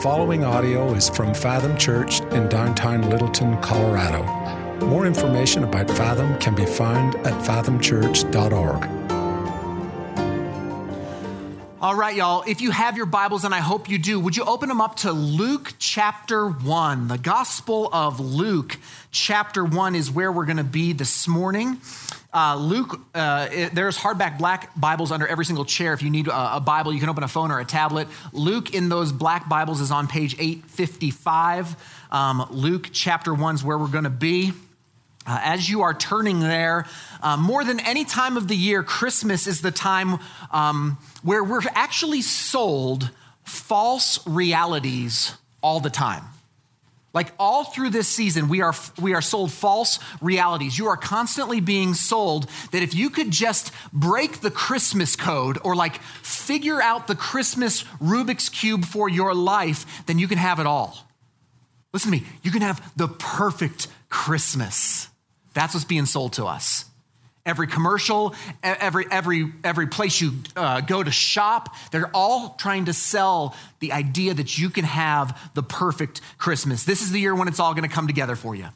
following audio is from Fathom Church in downtown Littleton, Colorado. More information about Fathom can be found at fathomchurch.org. right, y'all, if you have your Bibles, and I hope you do, would you open them up to Luke chapter 1? The Gospel of Luke chapter 1 is where we're going to be this morning. Uh, Luke, uh, it, there's hardback black Bibles under every single chair. If you need a, a, Bible, you can open a phone or a tablet. Luke in those black Bibles is on page 855. Um, Luke chapter 1 is where we're going to be. Uh, as you are turning there, uh, more than any time of the year, Christmas is the time um, where we're actually sold false realities all the time. Like all through this season, we are, we are sold false realities. You are constantly being sold that if you could just break the Christmas code or like figure out the Christmas Rubik's Cube for your life, then you can have it all. Listen to me, you can have the perfect Christmas. That's what's being sold to us. Every commercial, every, every, every place you uh, go to shop, they're all trying to sell the idea that you can have the perfect Christmas. This is the year when it's all going to come together for you.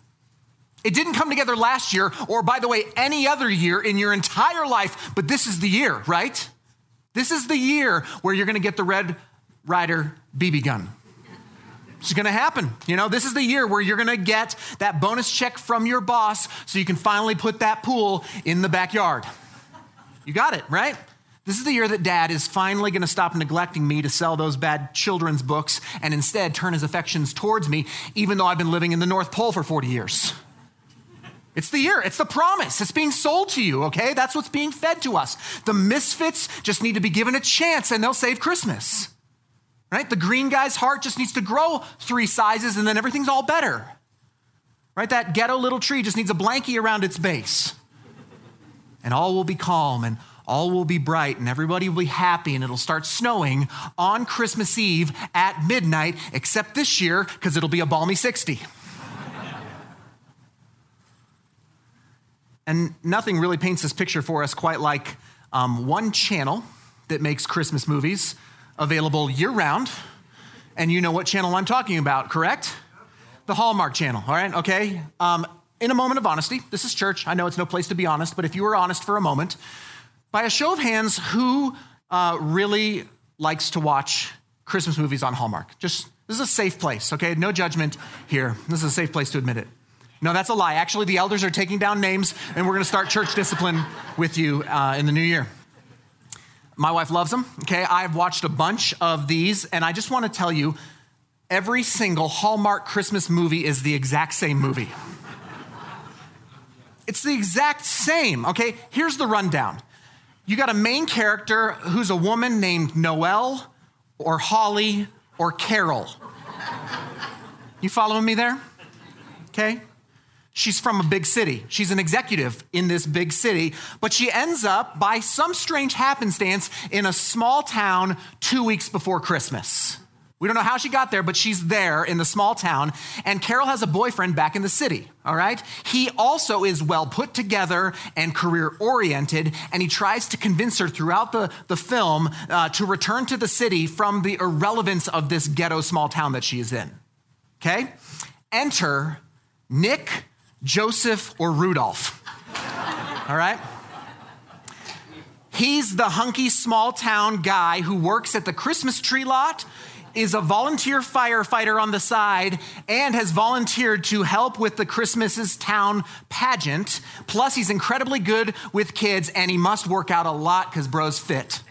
It didn't come together last year, or by the way, any other year in your entire life, but this is the year, right? This is the year where you're going to get the Red Ryder BB gun. It's going to happen. You know, this is the year where you're going to get that bonus check from your boss so you can finally put that pool in the backyard. You got it, right? This is the year that dad is finally going to stop neglecting me to sell those bad children's books and instead turn his affections towards me, even though I've been living in the North Pole for 40 years. It's the year, it's the promise. It's being sold to you, okay? That's what's being fed to us. The misfits just need to be given a chance and they'll save Christmas. Right? The green guy's heart just needs to grow three sizes and then everything's all better. Right? That ghetto little tree just needs a blankie around its base. And all will be calm and all will be bright and everybody will be happy and it'll start snowing on Christmas Eve at midnight, except this year because it'll be a balmy 60. and nothing really paints this picture for us quite like um, one channel that makes Christmas movies available year round. And you know what channel I'm talking about, correct? The Hallmark channel, all right? Okay. Um, in a moment of honesty, this is church. I know it's no place to be honest, but if you were honest for a moment, by a show of hands, who uh, really likes to watch Christmas movies on Hallmark? Just this is a safe place, okay? No judgment here. This is a safe place to admit it. No, that's a lie. Actually, the elders are taking down names, and we're going to start church discipline with you uh, in the new year. My wife loves them. Okay, I've watched a bunch of these, and I just want to tell you every single Hallmark Christmas movie is the exact same movie. it's the exact same. Okay, here's the rundown you got a main character who's a woman named Noelle or Holly or Carol. You following me there? Okay. She's from a big city. She's an executive in this big city, but she ends up, by some strange happenstance, in a small town two weeks before Christmas. We don't know how she got there, but she's there in the small town. And Carol has a boyfriend back in the city, all right? He also is well put together and career oriented, and he tries to convince her throughout the, the film uh, to return to the city from the irrelevance of this ghetto small town that she is in, okay? Enter Nick Joseph or Rudolph. All right? He's the hunky small town guy who works at the Christmas tree lot, is a volunteer firefighter on the side, and has volunteered to help with the Christmas's town pageant. Plus, he's incredibly good with kids, and he must work out a lot because bro's fit,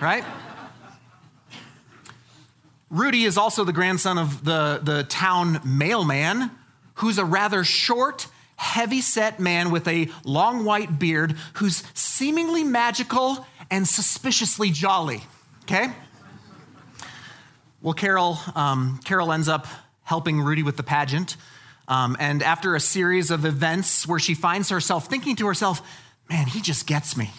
right? Rudy is also the grandson of the, the town mailman, who's a rather short, heavy set man with a long white beard who's seemingly magical and suspiciously jolly. Okay? Well, Carol, um, Carol ends up helping Rudy with the pageant. Um, and after a series of events where she finds herself thinking to herself, man, he just gets me.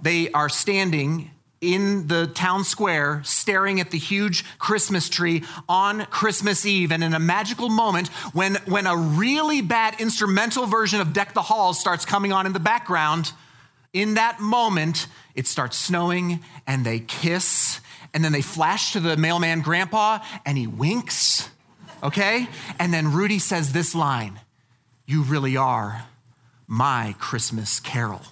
They are standing in the town square staring at the huge Christmas tree on Christmas Eve. And in a magical moment, when, when a really bad instrumental version of Deck the Halls starts coming on in the background, in that moment, it starts snowing and they kiss and then they flash to the mailman grandpa and he winks, okay? And then Rudy says this line You really are my Christmas carol.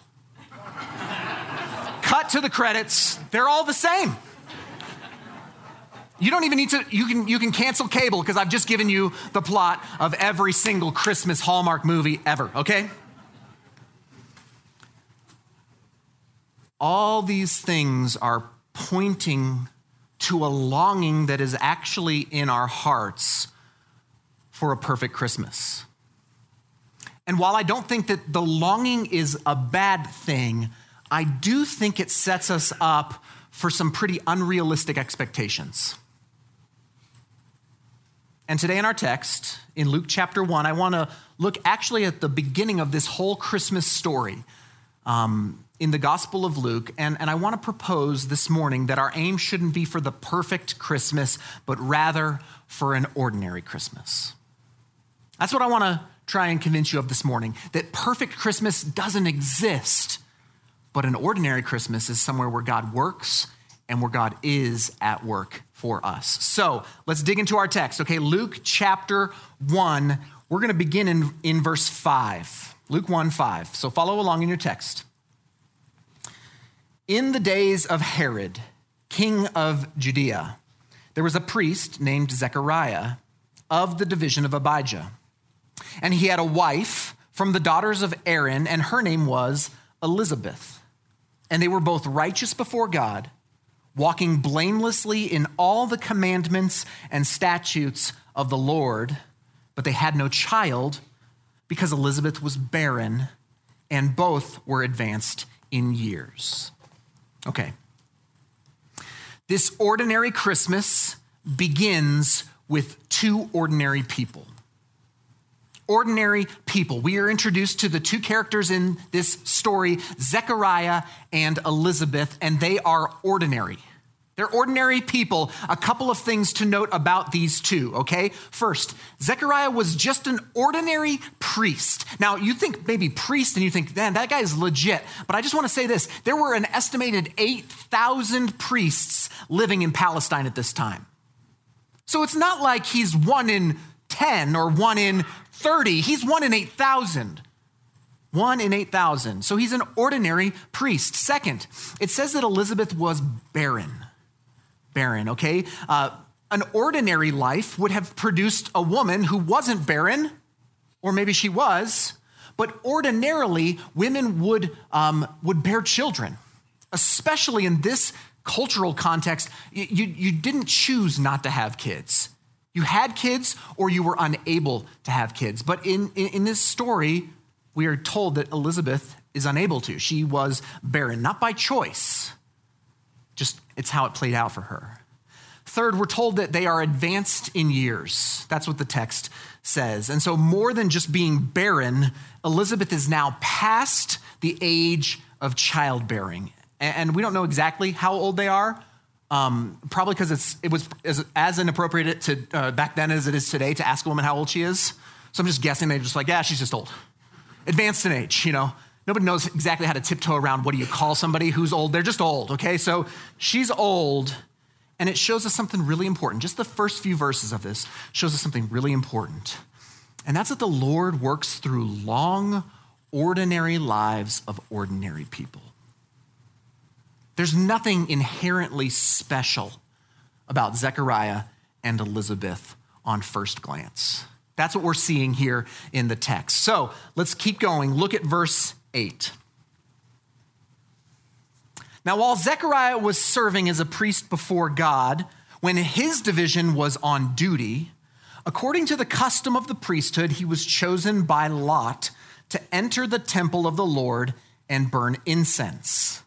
Cut to the credits, they're all the same. You don't even need to, you can, you can cancel cable because I've just given you the plot of every single Christmas Hallmark movie ever, okay? All these things are pointing to a longing that is actually in our hearts for a perfect Christmas. And while I don't think that the longing is a bad thing, I do think it sets us up for some pretty unrealistic expectations. And today in our text, in Luke chapter 1, I want to look actually at the beginning of this whole Christmas story um, in the Gospel of Luke. And, and I want to propose this morning that our aim shouldn't be for the perfect Christmas, but rather for an ordinary Christmas. That's what I want to try and convince you of this morning that perfect Christmas doesn't exist, but an ordinary Christmas is somewhere where God works and where God is at work for us. So let's dig into our text. Okay, Luke chapter 1, we're going to begin in, in verse 5. Luke 1 5. So follow along in your text. In the days of Herod, king of Judea, there was a priest named Zechariah of the division of Abijah. And he had a wife from the daughters of Aaron, and her name was Elizabeth. And they were both righteous before God walking blamelessly in all the commandments and statutes of the Lord, but they had no child because Elizabeth was barren and both were advanced in years. Okay. This ordinary Christmas begins with two ordinary people. Ordinary people. We are introduced to the two characters in this story, Zechariah and Elizabeth, and they are ordinary. They're ordinary people. A couple of things to note about these two, okay? First, Zechariah was just an ordinary priest. Now, you think maybe priest and you think, man, that guy is legit. But I just want to say this there were an estimated 8,000 priests living in Palestine at this time. So it's not like he's one in 10 or one in 30, he's one in 8,000. One in 8,000. So he's an ordinary priest. Second, it says that Elizabeth was barren barren, okay? Uh, an ordinary life would have produced a woman who wasn't barren, or maybe she was, but ordinarily women would, um, would bear children, especially in this cultural context. You, you didn't choose not to have kids. You had kids or you were unable to have kids. But in, in, in this story, we are told that Elizabeth is unable to. She was barren, not by choice, just it's how it played out for her. Third, we're told that they are advanced in years. That's what the text says. And so, more than just being barren, Elizabeth is now past the age of childbearing. And we don't know exactly how old they are, um, probably because it was as, as inappropriate to, uh, back then as it is today to ask a woman how old she is. So I'm just guessing they're just like, yeah, she's just old. Advanced in age, you know. Nobody knows exactly how to tiptoe around what do you call somebody who's old. They're just old, okay? So she's old, and it shows us something really important. Just the first few verses of this shows us something really important. And that's that the Lord works through long, ordinary lives of ordinary people. There's nothing inherently special about Zechariah and Elizabeth on first glance. That's what we're seeing here in the text. So let's keep going. Look at verse 8. Now, while Zechariah was serving as a priest before God, when his division was on duty, according to the custom of the priesthood, he was chosen by Lot to enter the temple of the Lord and burn incense.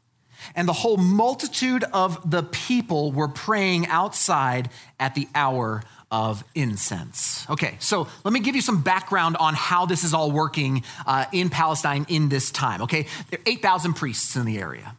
And the whole multitude of the people were praying outside at the hour of incense. Okay, so let me give you some background on how this is all working uh, in Palestine in this time. Okay, there are 8,000 priests in the area.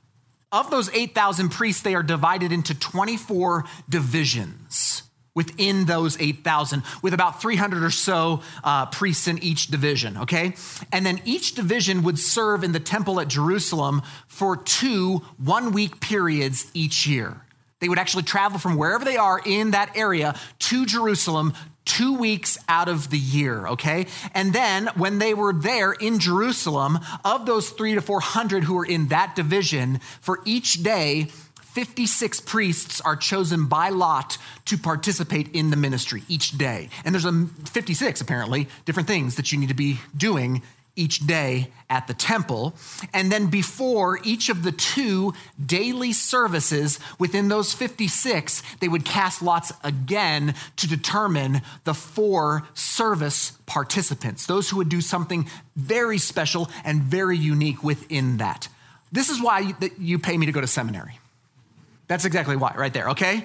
Of those 8,000 priests, they are divided into 24 divisions within those 8,000, with about 300 or so uh, priests in each division, okay? And then each division would serve in the temple at Jerusalem for two one week periods each year. They would actually travel from wherever they are in that area to Jerusalem two weeks out of the year, okay? And then when they were there in Jerusalem, of those three to 400 who were in that division, for each day, 56 priests are chosen by lot to participate in the ministry each day. And there's a 56 apparently different things that you need to be doing each day at the temple. And then before each of the two daily services within those 56, they would cast lots again to determine the four service participants, those who would do something very special and very unique within that. This is why you pay me to go to seminary. That's exactly why, right there, okay?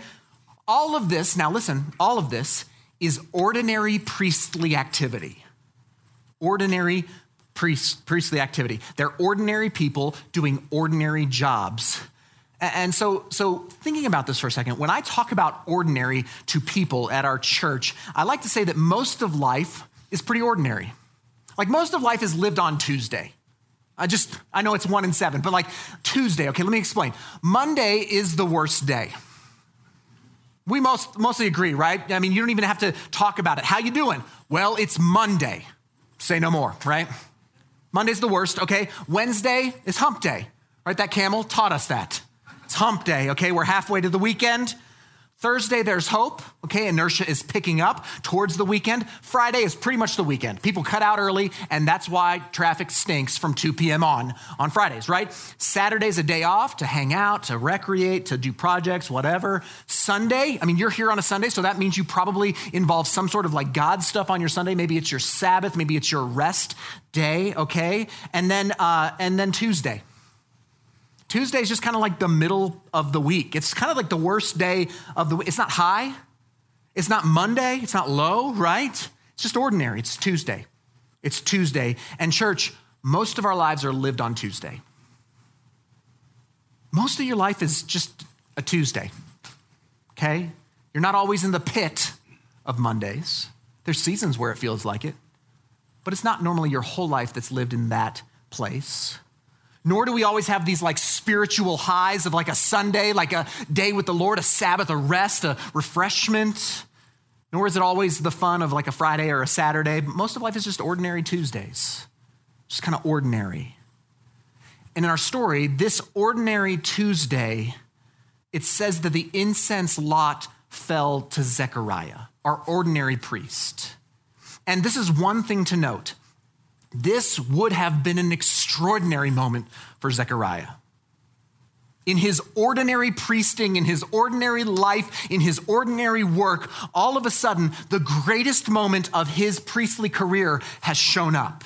All of this, now listen, all of this is ordinary priestly activity. Ordinary priest, priestly activity. They're ordinary people doing ordinary jobs. And so, so thinking about this for a second, when I talk about ordinary to people at our church, I like to say that most of life is pretty ordinary. Like most of life is lived on Tuesday. I just, I know it's one in seven, but like Tuesday, okay, let me explain. Monday is the worst day. We most, mostly agree, right? I mean, you don't even have to talk about it. How you doing? Well, it's Monday. Say no more, right? Monday's the worst, okay? Wednesday is hump day, right? That camel taught us that. It's hump day, okay? We're halfway to the weekend. Thursday, there's hope. Okay, inertia is picking up towards the weekend. Friday is pretty much the weekend. People cut out early, and that's why traffic stinks from 2 p.m. on on Fridays, right? Saturday's a day off to hang out, to recreate, to do projects, whatever. Sunday, I mean, you're here on a Sunday, so that means you probably involve some sort of like God stuff on your Sunday. Maybe it's your Sabbath, maybe it's your rest day, okay? And then uh, and then Tuesday. Tuesday is just kind of like the middle of the week. It's kind of like the worst day of the week. It's not high, it's not Monday, it's not low, right? It's just ordinary. It's Tuesday. It's Tuesday. And, church, most of our lives are lived on Tuesday. Most of your life is just a Tuesday, okay? You're not always in the pit of Mondays. There's seasons where it feels like it, but it's not normally your whole life that's lived in that place nor do we always have these like spiritual highs of like a Sunday, like a day with the Lord, a Sabbath, a rest, a refreshment. Nor is it always the fun of like a Friday or a Saturday. Most of life is just ordinary Tuesdays, just kind of ordinary. And in our story, this ordinary Tuesday, it says that the incense lot fell to Zechariah, our ordinary priest. And this is one thing to note this would have been an extraordinary moment for Zechariah. In his ordinary priesting, in his ordinary life, in his ordinary work, all of a sudden, the greatest moment of his priestly career has shown up.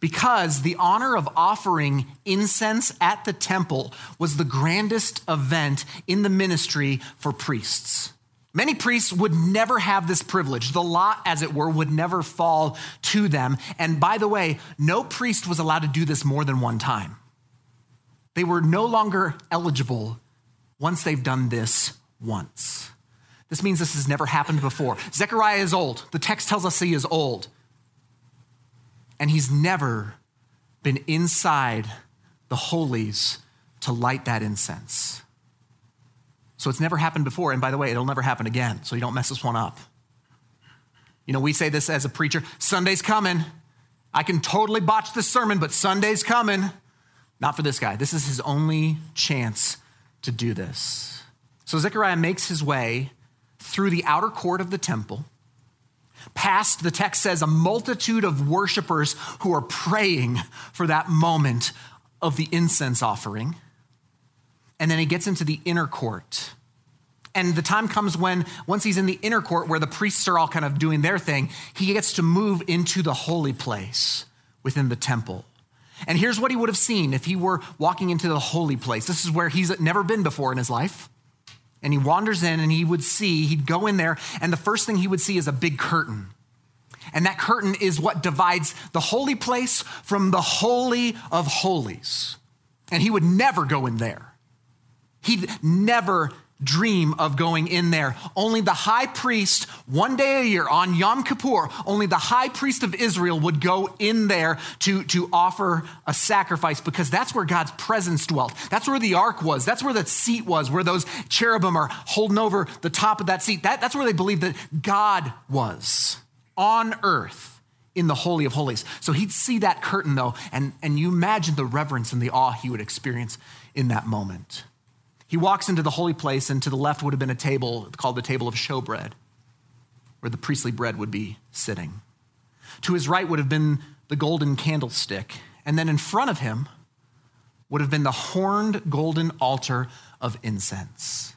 Because the honor of offering incense at the temple was the grandest event in the ministry for priests. Many priests would never have this privilege. The lot, as it were, would never fall to them. And by the way, no priest was allowed to do this more than one time. They were no longer eligible once they've done this once. This means this has never happened before. Zechariah is old. The text tells us he is old. And he's never been inside the holies to light that incense. So it's never happened before. And by the way, it'll never happen again. So you don't mess this one up. You know, we say this as a preacher Sunday's coming. I can totally botch this sermon, but Sunday's coming. Not for this guy. This is his only chance to do this. So Zechariah makes his way through the outer court of the temple, past, the text says, a multitude of worshipers who are praying for that moment of the incense offering. And then he gets into the inner court. And the time comes when, once he's in the inner court where the priests are all kind of doing their thing, he gets to move into the holy place within the temple. And here's what he would have seen if he were walking into the holy place. This is where he's never been before in his life. And he wanders in and he would see, he'd go in there, and the first thing he would see is a big curtain. And that curtain is what divides the holy place from the holy of holies. And he would never go in there. He'd never dream of going in there. Only the high priest, one day a year on Yom Kippur, only the high priest of Israel would go in there to, to offer a sacrifice because that's where God's presence dwelt. That's where the ark was. That's where that seat was, where those cherubim are holding over the top of that seat. That, that's where they believed that God was on earth in the Holy of Holies. So he'd see that curtain though, and, and you imagine the reverence and the awe he would experience in that moment. He walks into the holy place, and to the left would have been a table called the table of showbread, where the priestly bread would be sitting. To his right would have been the golden candlestick, and then in front of him would have been the horned golden altar of incense.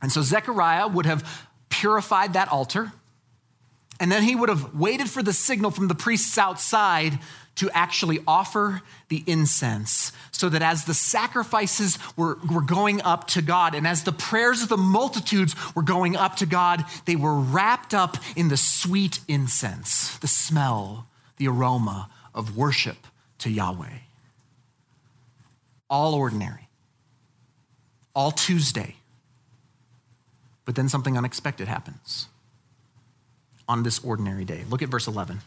And so Zechariah would have purified that altar, and then he would have waited for the signal from the priests outside to actually offer the incense so that as the sacrifices were, were going up to God and as the prayers of the multitudes were going up to God, they were wrapped up in the sweet incense, the smell, the aroma of worship to Yahweh. All ordinary, all Tuesday. But then something unexpected happens on this ordinary day. Look at verse 11.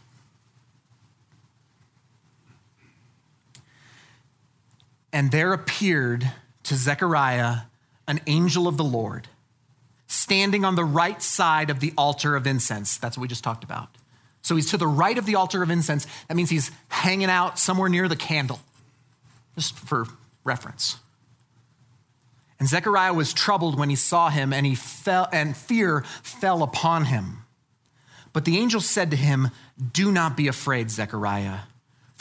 And there appeared to Zechariah an angel of the Lord standing on the right side of the altar of incense. That's what we just talked about. So he's to the right of the altar of incense. That means he's hanging out somewhere near the candle, just for reference. And Zechariah was troubled when he saw him, and he fell, and fear fell upon him. But the angel said to him, Do not be afraid, Zechariah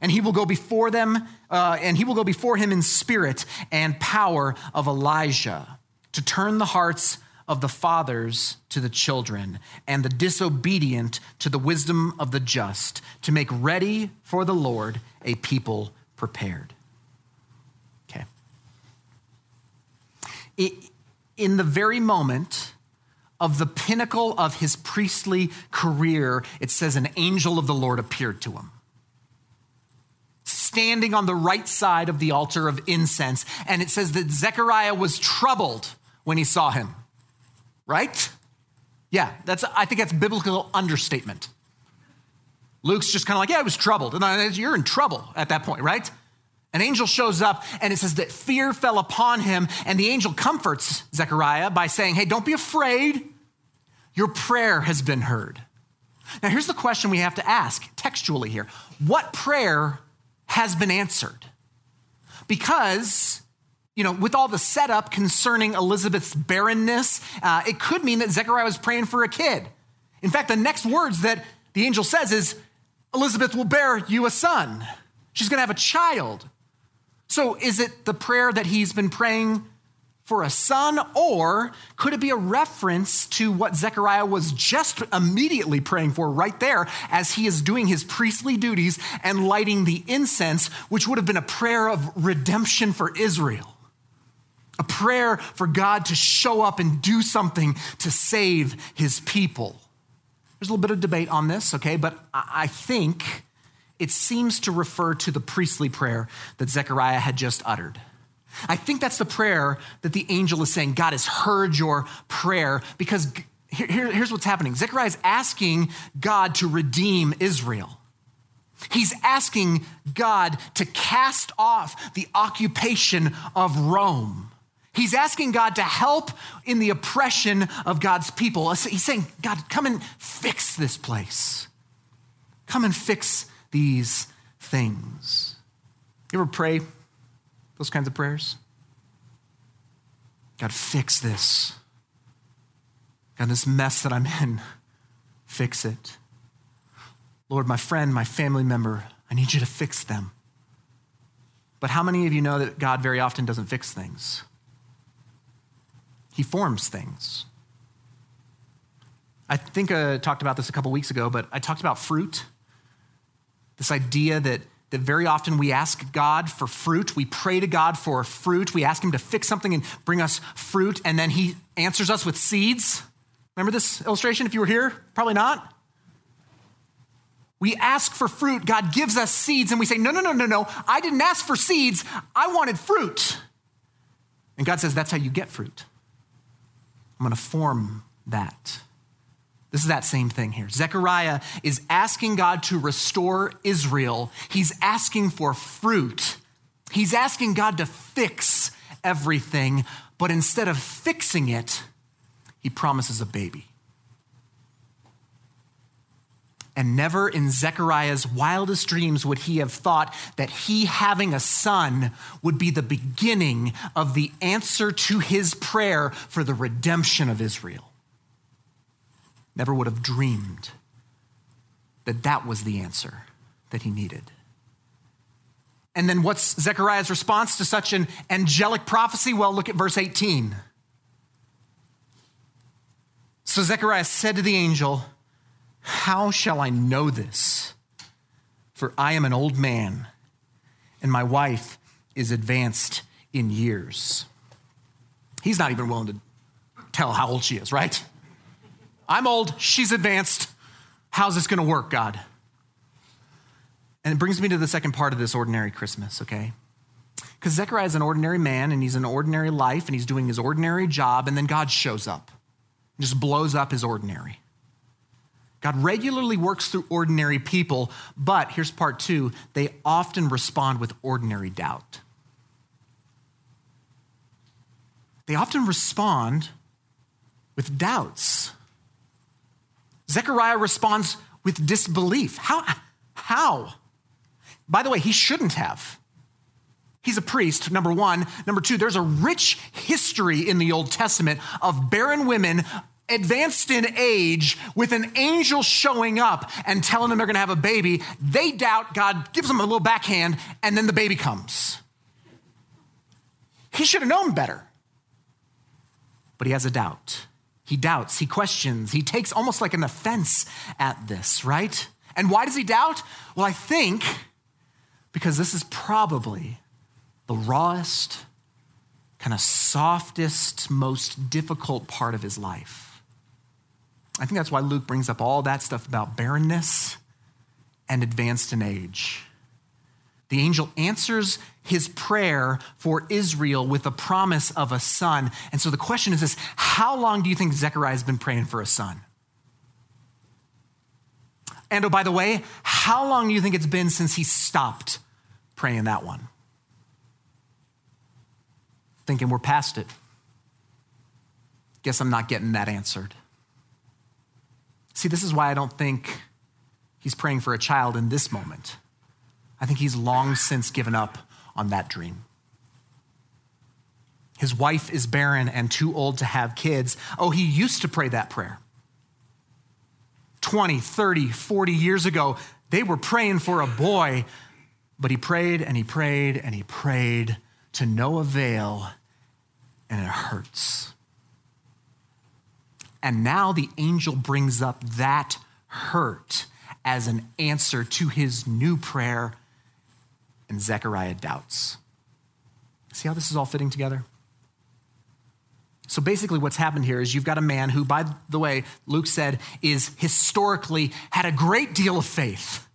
and he will go before them, uh, and he will go before him in spirit and power of Elijah to turn the hearts of the fathers to the children and the disobedient to the wisdom of the just, to make ready for the Lord a people prepared. Okay. In the very moment, of the pinnacle of his priestly career, it says an angel of the Lord appeared to him standing on the right side of the altar of incense. And it says that Zechariah was troubled when he saw him. Right? Yeah, that's I think that's biblical understatement. Luke's just kind of like, yeah, I was troubled. And you're in trouble at that point, right? An angel shows up and it says that fear fell upon him, and the angel comforts Zechariah by saying, Hey, don't be afraid. Your prayer has been heard. Now, here's the question we have to ask textually here What prayer has been answered. Because, you know, with all the setup concerning Elizabeth's barrenness, uh, it could mean that Zechariah was praying for a kid. In fact, the next words that the angel says is, Elizabeth will bear you a son. She's going to have a child. So is it the prayer that he's been praying for a son, or could it be a reference to what Zechariah was just immediately praying for right there as he is doing his priestly duties and lighting the incense, which would have been a prayer of redemption for Israel? A prayer for God to show up and do something to save his people. There's a little bit of debate on this, okay, but I think it seems to refer to the priestly prayer that Zechariah had just uttered. I think that's the prayer that the angel is saying. God has heard your prayer because here, here's what's happening Zechariah is asking God to redeem Israel. He's asking God to cast off the occupation of Rome. He's asking God to help in the oppression of God's people. He's saying, God, come and fix this place. Come and fix these things. You ever pray those kinds of prayers? God, fix this. God, this mess that I'm in, fix it. Lord, my friend, my family member, I need you to fix them. But how many of you know that God very often doesn't fix things? he forms things. I think I talked about this a couple weeks ago, but I talked about fruit. This idea that, that very often we ask God for fruit. We pray to God for fruit. We ask Him to fix something and bring us fruit, and then He answers us with seeds. Remember this illustration if you were here? Probably not. We ask for fruit, God gives us seeds, and we say, No, no, no, no, no, I didn't ask for seeds, I wanted fruit. And God says, That's how you get fruit. I'm going to form that. This is that same thing here. Zechariah is asking God to restore Israel. He's asking for fruit. He's asking God to fix everything, but instead of fixing it, he promises a baby. And never in Zechariah's wildest dreams would he have thought that he having a son would be the beginning of the answer to his prayer for the redemption of Israel. Never would have dreamed that that was the answer that he needed. And then what's Zechariah's response to such an angelic prophecy? Well, look at verse 18. So Zechariah said to the angel, how shall I know this? For I am an old man, and my wife is advanced in years. He's not even willing to tell how old she is, right? I'm old, she's advanced. How's this going to work, God? And it brings me to the second part of this ordinary Christmas, okay? Because Zechariah is an ordinary man and he's an ordinary life and he's doing his ordinary job, and then God shows up and just blows up his ordinary. God regularly works through ordinary people, but here's part two they often respond with ordinary doubt. They often respond with doubts. Zechariah responds with disbelief. How? How? By the way, he shouldn't have. He's a priest, number one. Number two, there's a rich history in the Old Testament of barren women advanced in age with an angel showing up and telling them they're going to have a baby, they doubt. God gives them a little backhand, and then the baby comes. He should have known better. But he has a doubt. He doubts, he questions, he takes almost like an offense at this, right? And why does he doubt? Well, I think because this is probably the rawest, kind of softest, most difficult part of his life. I think that's why Luke brings up all that stuff about barrenness and advanced in age. The angel answers his prayer for Israel with a promise of a son. And so the question is this how long do you think Zechariah has been praying for a son? And oh, by the way, how long do you think it's been since he stopped praying that one? Thinking we're past it. Guess I'm not getting that answered. See, this is why I don't think he's praying for a child in this moment. I think he's long since given up on that dream. His wife is barren and too old to have kids. Oh, he used to pray that prayer. 20, 30, 40 years ago, they were praying for a boy, but he prayed and he prayed and he prayed to no avail, and it hurts. And now the angel brings up that hurt as an answer to his new prayer, and Zechariah doubts. See how this is all fitting together? So basically, what's happened here is you've got a man who, by the way, Luke said, is historically had a great deal of faith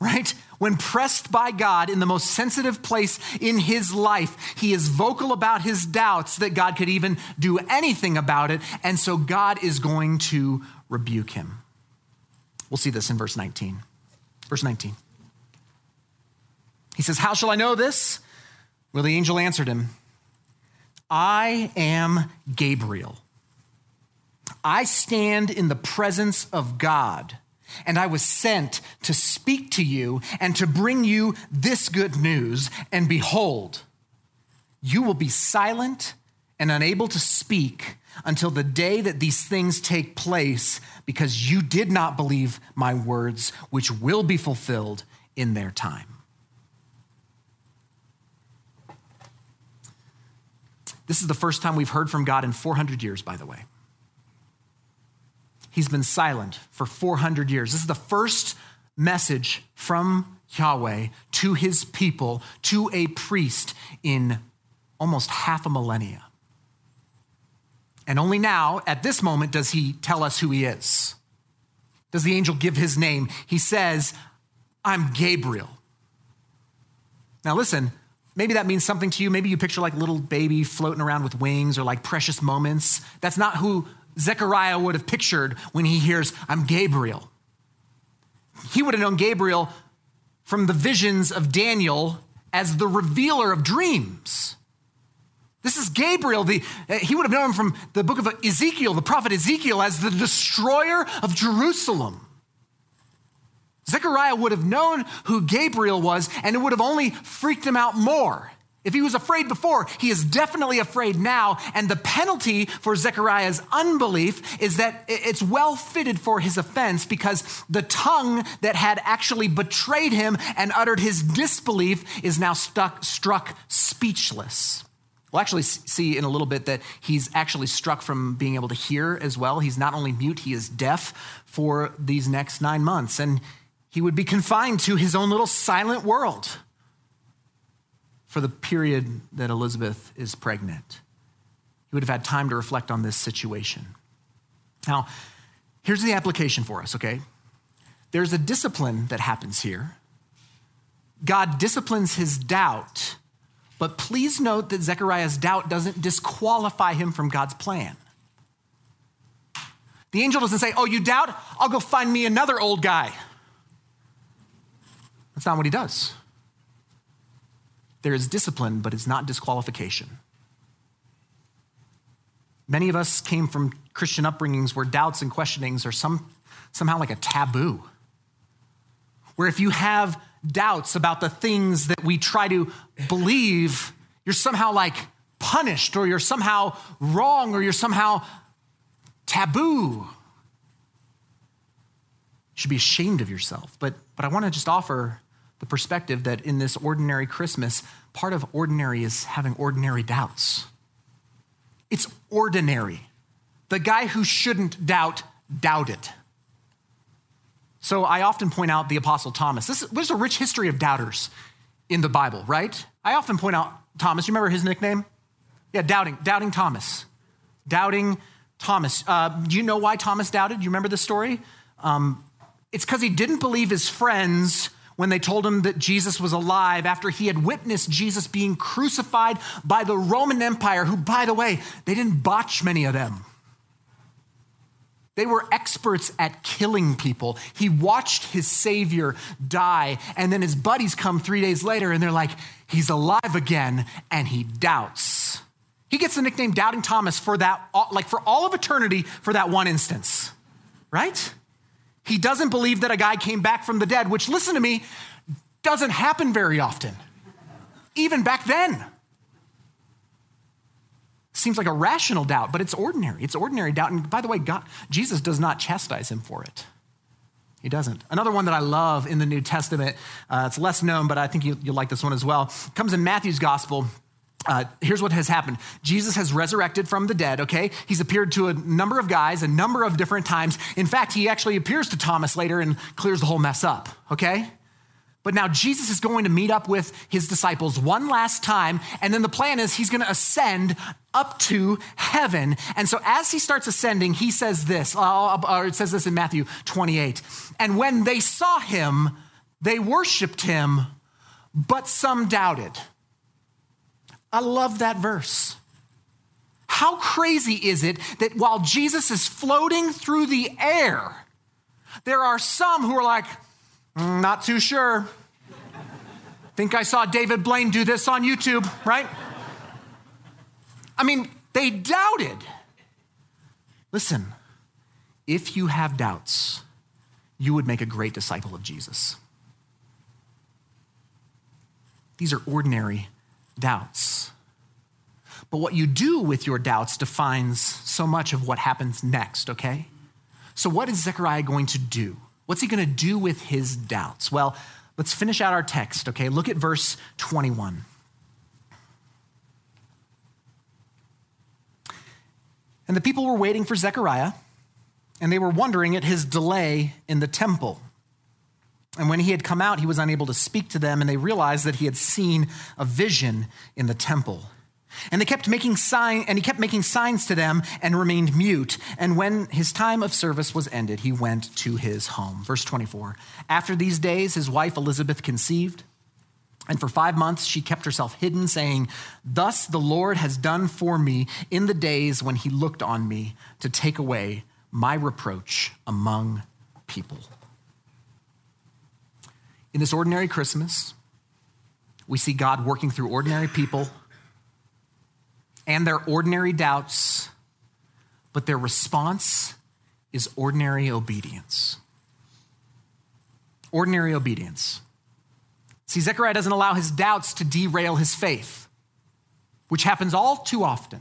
right? When pressed by God in the most sensitive place in his life, he is vocal about his doubts that God could even do anything about it. And so God is going to rebuke him. We'll see this in verse 19. Verse 19. He says, How shall I know this? Well, the angel answered him, I am Gabriel. I stand in the presence of God and I was sent to speak to you and to bring you this good news. And behold, you will be silent and unable to speak until the day that these things take place, because you did not believe my words, which will be fulfilled in their time. This is the first time we've heard from God in 400 years, by the way. He's been silent for 400 years. This is the first message from Yahweh to his people, to a priest in almost half a millennia. And only now, at this moment, does he tell us who he is. Does the angel give his name? He says, I'm Gabriel. Now, listen, maybe that means something to you. Maybe you picture like little baby floating around with wings or like precious moments. That's not who Zechariah would have pictured when he hears, I'm Gabriel. He would have known Gabriel from the visions of Daniel as the revealer of dreams. This is Gabriel. The, uh, he would have known him from the book of Ezekiel, the prophet Ezekiel, as the destroyer of Jerusalem. Zechariah would have known who Gabriel was, and it would have only freaked him out more. If he was afraid before, he is definitely afraid now. And the penalty for Zechariah's unbelief is that it's well fitted for his offense because the tongue that had actually betrayed him and uttered his disbelief is now stuck, struck speechless. We'll actually see in a little bit that he's actually struck from being able to hear as well. He's not only mute, he is deaf for these next nine months. And he would be confined to his own little silent world for the period that Elizabeth is pregnant. He would have had time to reflect on this situation. Now, here's the application for us, okay? There's a discipline that happens here. God disciplines his doubt but please note that Zechariah's doubt doesn't disqualify him from God's plan. The angel doesn't say, Oh, you doubt? I'll go find me another old guy. That's not what he does. There is discipline, but it's not disqualification. Many of us came from Christian upbringings where doubts and questionings are some, somehow like a taboo. Where if you have doubts about the things that we try to believe, you're somehow like punished or you're somehow wrong or you're somehow taboo. You should be ashamed of yourself. But, but I want to just offer the perspective that in this ordinary Christmas, part of ordinary is having ordinary doubts. It's ordinary. The guy who shouldn't doubt doubted. So I often point out the Apostle Thomas. This, there's a rich history of doubters in the Bible, right? I often point out Thomas. You remember his nickname? Yeah, doubting, doubting Thomas. Doubting Thomas. Uh, do you know why Thomas doubted? You remember the story? Um, it's because he didn't believe his friends when they told him that Jesus was alive after he had witnessed Jesus being crucified by the Roman Empire, who, by the way, they didn't botch many of them. They were experts at killing people. He watched his Savior die, and then his buddies come three days later and they're like, he's alive again, and he doubts. He gets the nickname Doubting Thomas for that, like for all of eternity, for that one instance, right? He doesn't believe that a guy came back from the dead, which, listen to me, doesn't happen very often, even back then. Seems like a rational doubt, but it's ordinary. It's ordinary doubt. And by the way, God, Jesus does not chastise him for it. He doesn't. Another one that I love in the New Testament, uh, it's less known, but I think you, will like this one as well, comes in Matthew's gospel. Uh, here's what has happened Jesus has resurrected from the dead, okay? He's appeared to a number of guys a number of different times. In fact, he actually appears to Thomas later and clears the whole mess up, okay? But now Jesus is going to meet up with his disciples one last time, and then the plan is he's going to ascend up to heaven. And so as he starts ascending, he says this, uh, or it says this in Matthew 28. And when they saw him, they worshiped him, but some doubted. I love that verse. How crazy is it that while Jesus is floating through the air, there are some who are like, Mm, not too sure. Think I saw David Blaine do this on YouTube, right? I mean, they doubted. Listen, if you have doubts, you would make a great disciple of Jesus. These are ordinary doubts. But what you do with your doubts defines so much of what happens next, okay? So, what is Zechariah going to do? What's he going to do with his doubts? Well, let's finish out our text, okay? Look at verse 21. And the people were waiting for Zechariah, and they were wondering at his delay in the temple. And when he had come out, he was unable to speak to them, and they realized that he had seen a vision in the temple. And they kept making sign, and he kept making signs to them and remained mute. And when his time of service was ended, he went to his home. Verse 24. After these days, his wife Elizabeth conceived. And for five months she kept herself hidden, saying, Thus the Lord has done for me in the days when he looked on me to take away my reproach among people. In this ordinary Christmas, we see God working through ordinary people and their ordinary doubts, but their response is ordinary obedience. Ordinary obedience. See, Zechariah doesn't allow his doubts to derail his faith, which happens all too often.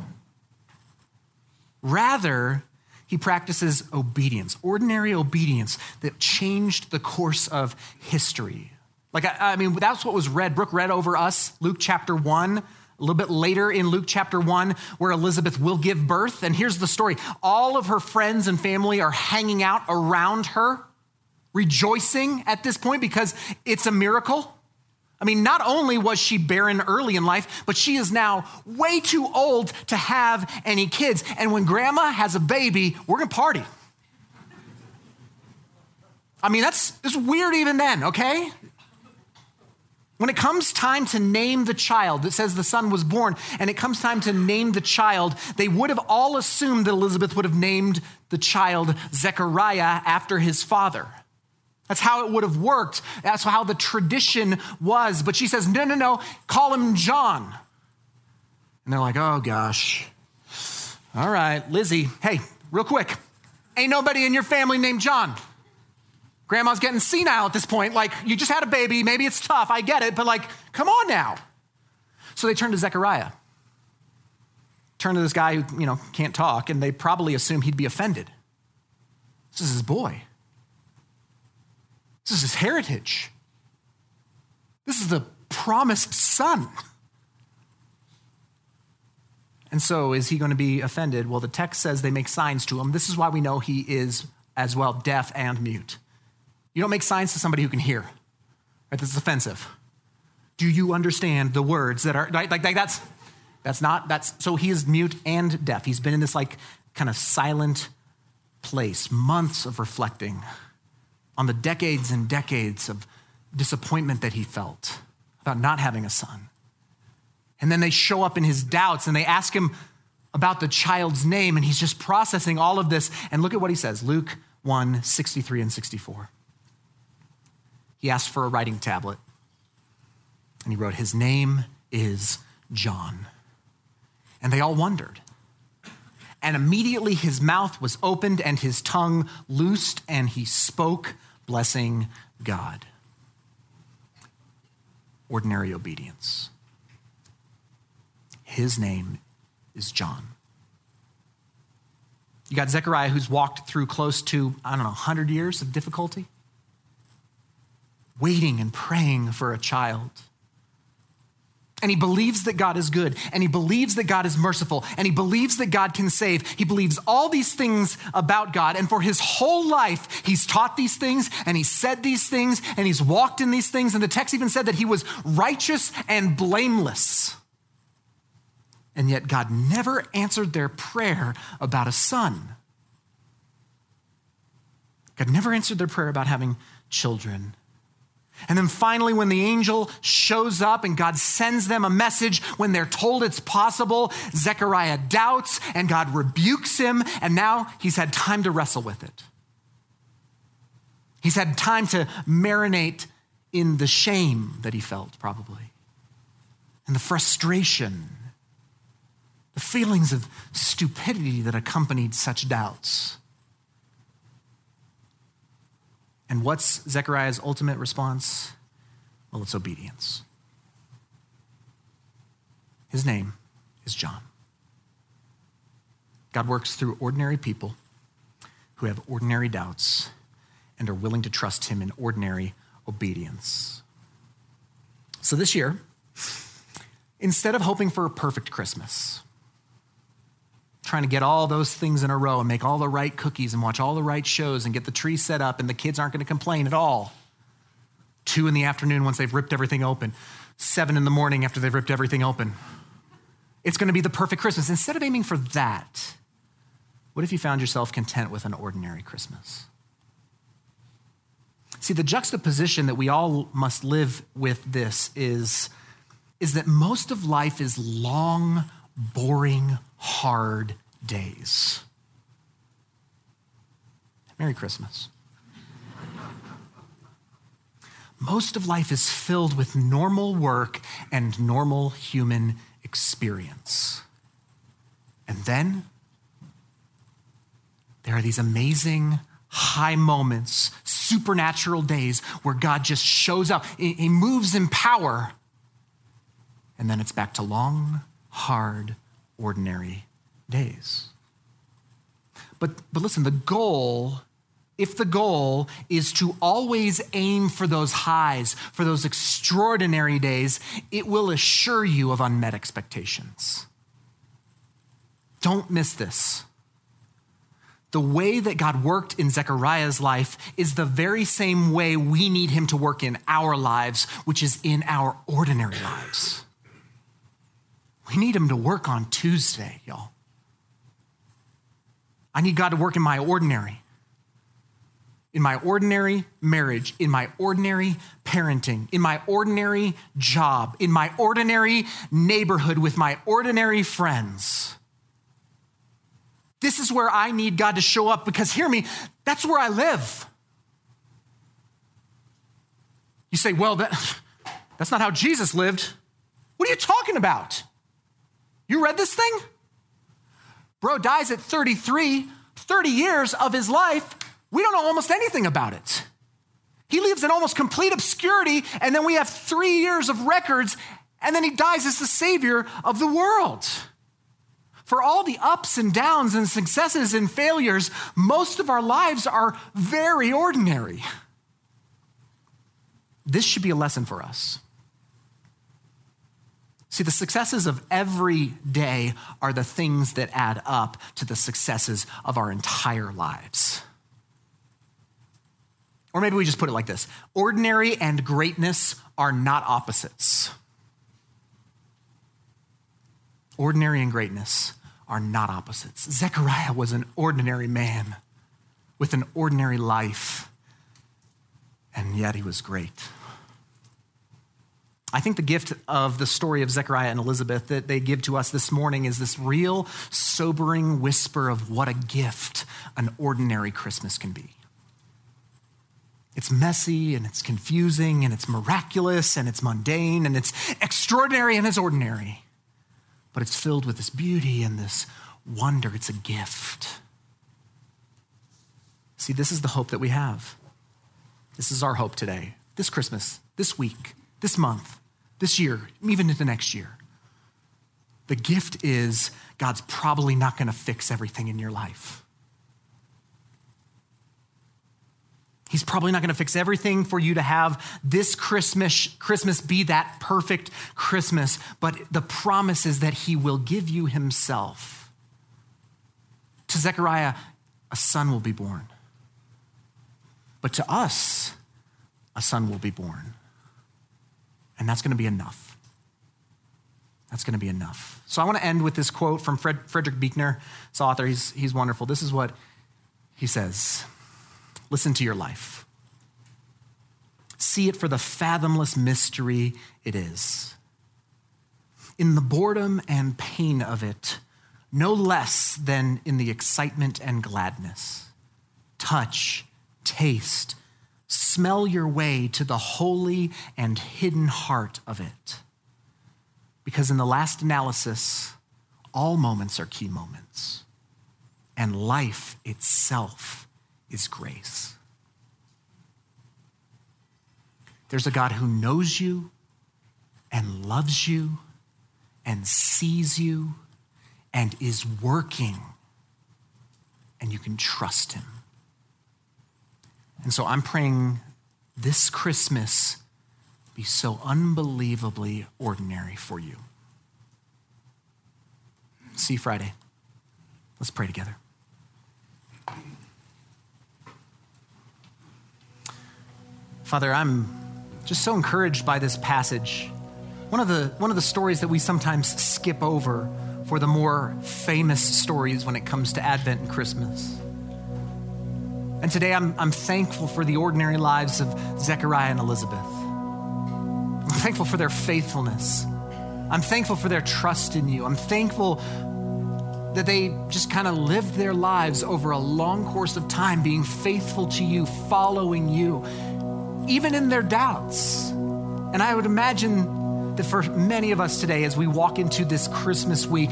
Rather, he practices obedience, ordinary obedience that changed the course of history. Like, I, I, mean, that's what was read. Brooke read over us Luke chapter 1 a little bit later in Luke chapter 1, where Elizabeth will give birth. And here's the story all of her friends and family are hanging out around her, rejoicing at this point because it's a miracle. I mean, not only was she barren early in life, but she is now way too old to have any kids. And when grandma has a baby, we're gonna party. I mean, that's, that's weird even then, okay? When it comes time to name the child, it says the son was born, and it comes time to name the child, they would have all assumed that Elizabeth would have named the child Zechariah after his father. That's how it would have worked. That's how the tradition was. But she says, no, no, no, call him John. And they're like, oh gosh. All right, Lizzie, hey, real quick. Ain't nobody in your family named John. Grandma's getting senile at this point. Like, you just had a baby. Maybe it's tough. I get it. But, like, come on now. So they turn to Zechariah. Turn to this guy who, you know, can't talk, and they probably assume he'd be offended. This is his boy. This is his heritage. This is the promised son. And so, is he going to be offended? Well, the text says they make signs to him. This is why we know he is as well deaf and mute. You don't make signs to somebody who can hear. Right? This is offensive. Do you understand the words that are right? Like, like that's that's not that's so he is mute and deaf. He's been in this like kind of silent place, months of reflecting on the decades and decades of disappointment that he felt about not having a son. And then they show up in his doubts and they ask him about the child's name, and he's just processing all of this. And look at what he says Luke 1 63 and 64 he asked for a writing tablet. And he wrote, His name is John. And they all wondered. And immediately his mouth was opened and his tongue loosed, and he spoke, blessing God. Ordinary obedience. His name is John. You got Zechariah, who's walked through close to, I don't know, 100 years of difficulty waiting and praying for a child. And he believes that God is good, and he believes that God is merciful, and he believes that God can save. He believes all these things about God, and for his whole life, he's taught these things, and he said these things, and he's walked in these things. And the text even said that he was righteous and blameless. And yet, God never answered their prayer about a son. God never answered their prayer about having children. And then finally, when the angel shows up and God sends them a message when they're told it's possible, Zechariah doubts and God rebukes him, and now he's had time to wrestle with it. He's had time to marinate in the shame that he felt, probably, and the frustration, the feelings of stupidity that accompanied such doubts. And what's Zechariah's ultimate response? Well, it's obedience. His name is John. God works through ordinary people who have ordinary doubts and are willing to trust him in ordinary obedience. So this year, instead of hoping for a perfect Christmas, trying to get all those things in a row and make all the right cookies and watch all the right shows and get the tree set up, and the kids aren't going to complain at all. Two in the afternoon once they've ripped everything open, seven in the morning after they've ripped everything open. It's going to be the perfect Christmas. Instead of aiming for that, what if you found yourself content with an ordinary Christmas? See, the juxtaposition that we all must live with this is, is that most of life is long, boring, hard days. Merry Christmas. Most of life is filled with normal work and normal human experience. And then there are these amazing high moments, supernatural days where God just shows up. He moves in power. And then it's back to long, hard, ordinary days. But, but listen, the goal, if the goal is to always aim for those highs, for those extraordinary days, it will assure you of unmet expectations. Don't miss this the way that God worked in Zechariah's life is the very same way we need him to work in our lives, which is in our ordinary lives. We need him to work on Tuesday, y'all. I need God to work in my ordinary, in my ordinary marriage, in my ordinary parenting, in my ordinary job, in my ordinary neighborhood with my ordinary friends. This is where I need God to show up because, hear me, that's where I live. You say, well, that, that's not how Jesus lived. What are you talking about? You read this thing? Bro dies at 33, 30 years of his life. We don't know almost anything about it. He lives in almost complete obscurity, and then we have three years of records, and then he dies as the savior of the world. For all the ups and downs and successes and failures, most of our lives are very ordinary. This should be a lesson for us. See, the successes of every day are the things that add up to the successes of our entire lives. Or maybe we just put it like this ordinary and greatness are not opposites. Ordinary and greatness are not opposites. Zechariah was an ordinary man with an ordinary life, and yet he was great. I think the gift of the story of Zechariah and Elizabeth that they give to us this morning is this real sobering whisper of what a gift an ordinary Christmas can be. It's messy and it's confusing and it's miraculous and it's mundane and it's extraordinary and it's ordinary but it's filled with this beauty and this wonder. It's a gift. See, this is the hope that we have. This is our hope today, this Christmas, this week, this month, this year, even into next year. The gift is God's probably not going to fix everything in your life. He's probably not going to fix everything for you to have this Christmas, Christmas be that perfect Christmas, but the promise is that he will give you himself. To Zechariah, a son will be born. But to us, a son will be born. And that's going to be enough. That's going to be enough. So I want to end with this quote from Fred, Frederick Buechner, this author. He's, he's wonderful. This is what he says. Listen to your life. See it for the fathomless mystery it is. In the boredom and pain of it, no less than in the excitement and gladness. Touch, taste, smell your way to the holy and hidden heart of it. Because in the last analysis, all moments are key moments, and life itself is grace. There's a God who knows you and loves you and sees you and is working, and you can trust him. And so I'm praying this Christmas be so unbelievably ordinary for you. See you Friday. Let's pray together. Father, I'm just so encouraged by this passage. One of the, one of the stories that we sometimes skip over for the more famous stories when it comes to Advent and Christmas. And today I'm, I'm thankful for the ordinary lives of Zechariah and Elizabeth. I'm thankful for their faithfulness. I'm thankful for their trust in you. I'm thankful that they just kind of lived their lives over a long course of time, being faithful to you, following you, even in their doubts. And I would imagine that for many of us today, as we walk into this Christmas week,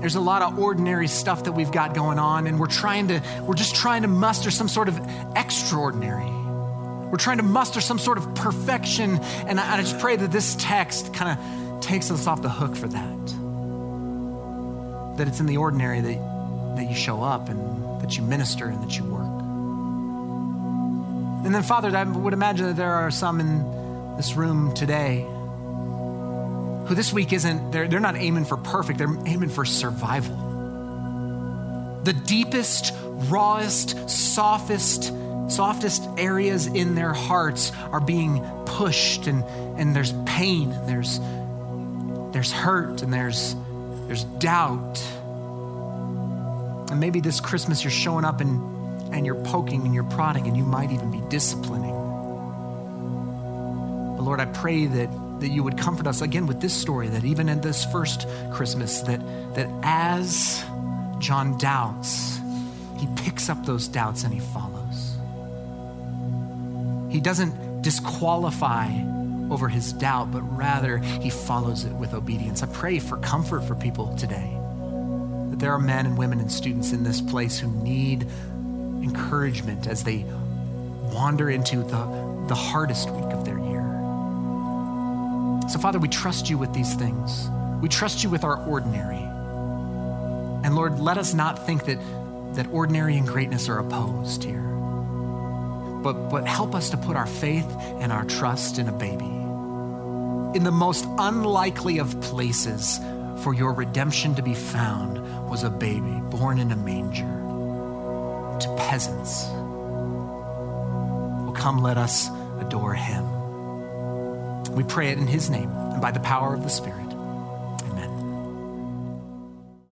there's a lot of ordinary stuff that we've got going on, and we're trying to, we're just trying to muster some sort of extraordinary. We're trying to muster some sort of perfection. And I, I just pray that this text kind of takes us off the hook for that. That it's in the ordinary that, that you show up and that you minister and that you work. And then, Father, I would imagine that there are some in this room today who this week isn't, they're, they're not aiming for perfect, they're aiming for survival. The deepest, rawest, softest, softest areas in their hearts are being pushed and, and there's pain and there's there's hurt and there's there's doubt and maybe this christmas you're showing up and and you're poking and you're prodding and you might even be disciplining. But Lord, I pray that, that you would comfort us again with this story that even in this first Christmas, that, that as John doubts, he picks up those doubts and he follows. He doesn't disqualify over his doubt, but rather he follows it with obedience. I pray for comfort for people today. That there are men and women and students in this place who need encouragement as they wander into the, the hardest week. So, Father, we trust you with these things. We trust you with our ordinary. And Lord, let us not think that, that ordinary and greatness are opposed here. But, but help us to put our faith and our trust in a baby. In the most unlikely of places for your redemption to be found was a baby born in a manger to peasants. Well, come, let us adore him. We pray it in his name and by the power of the Spirit.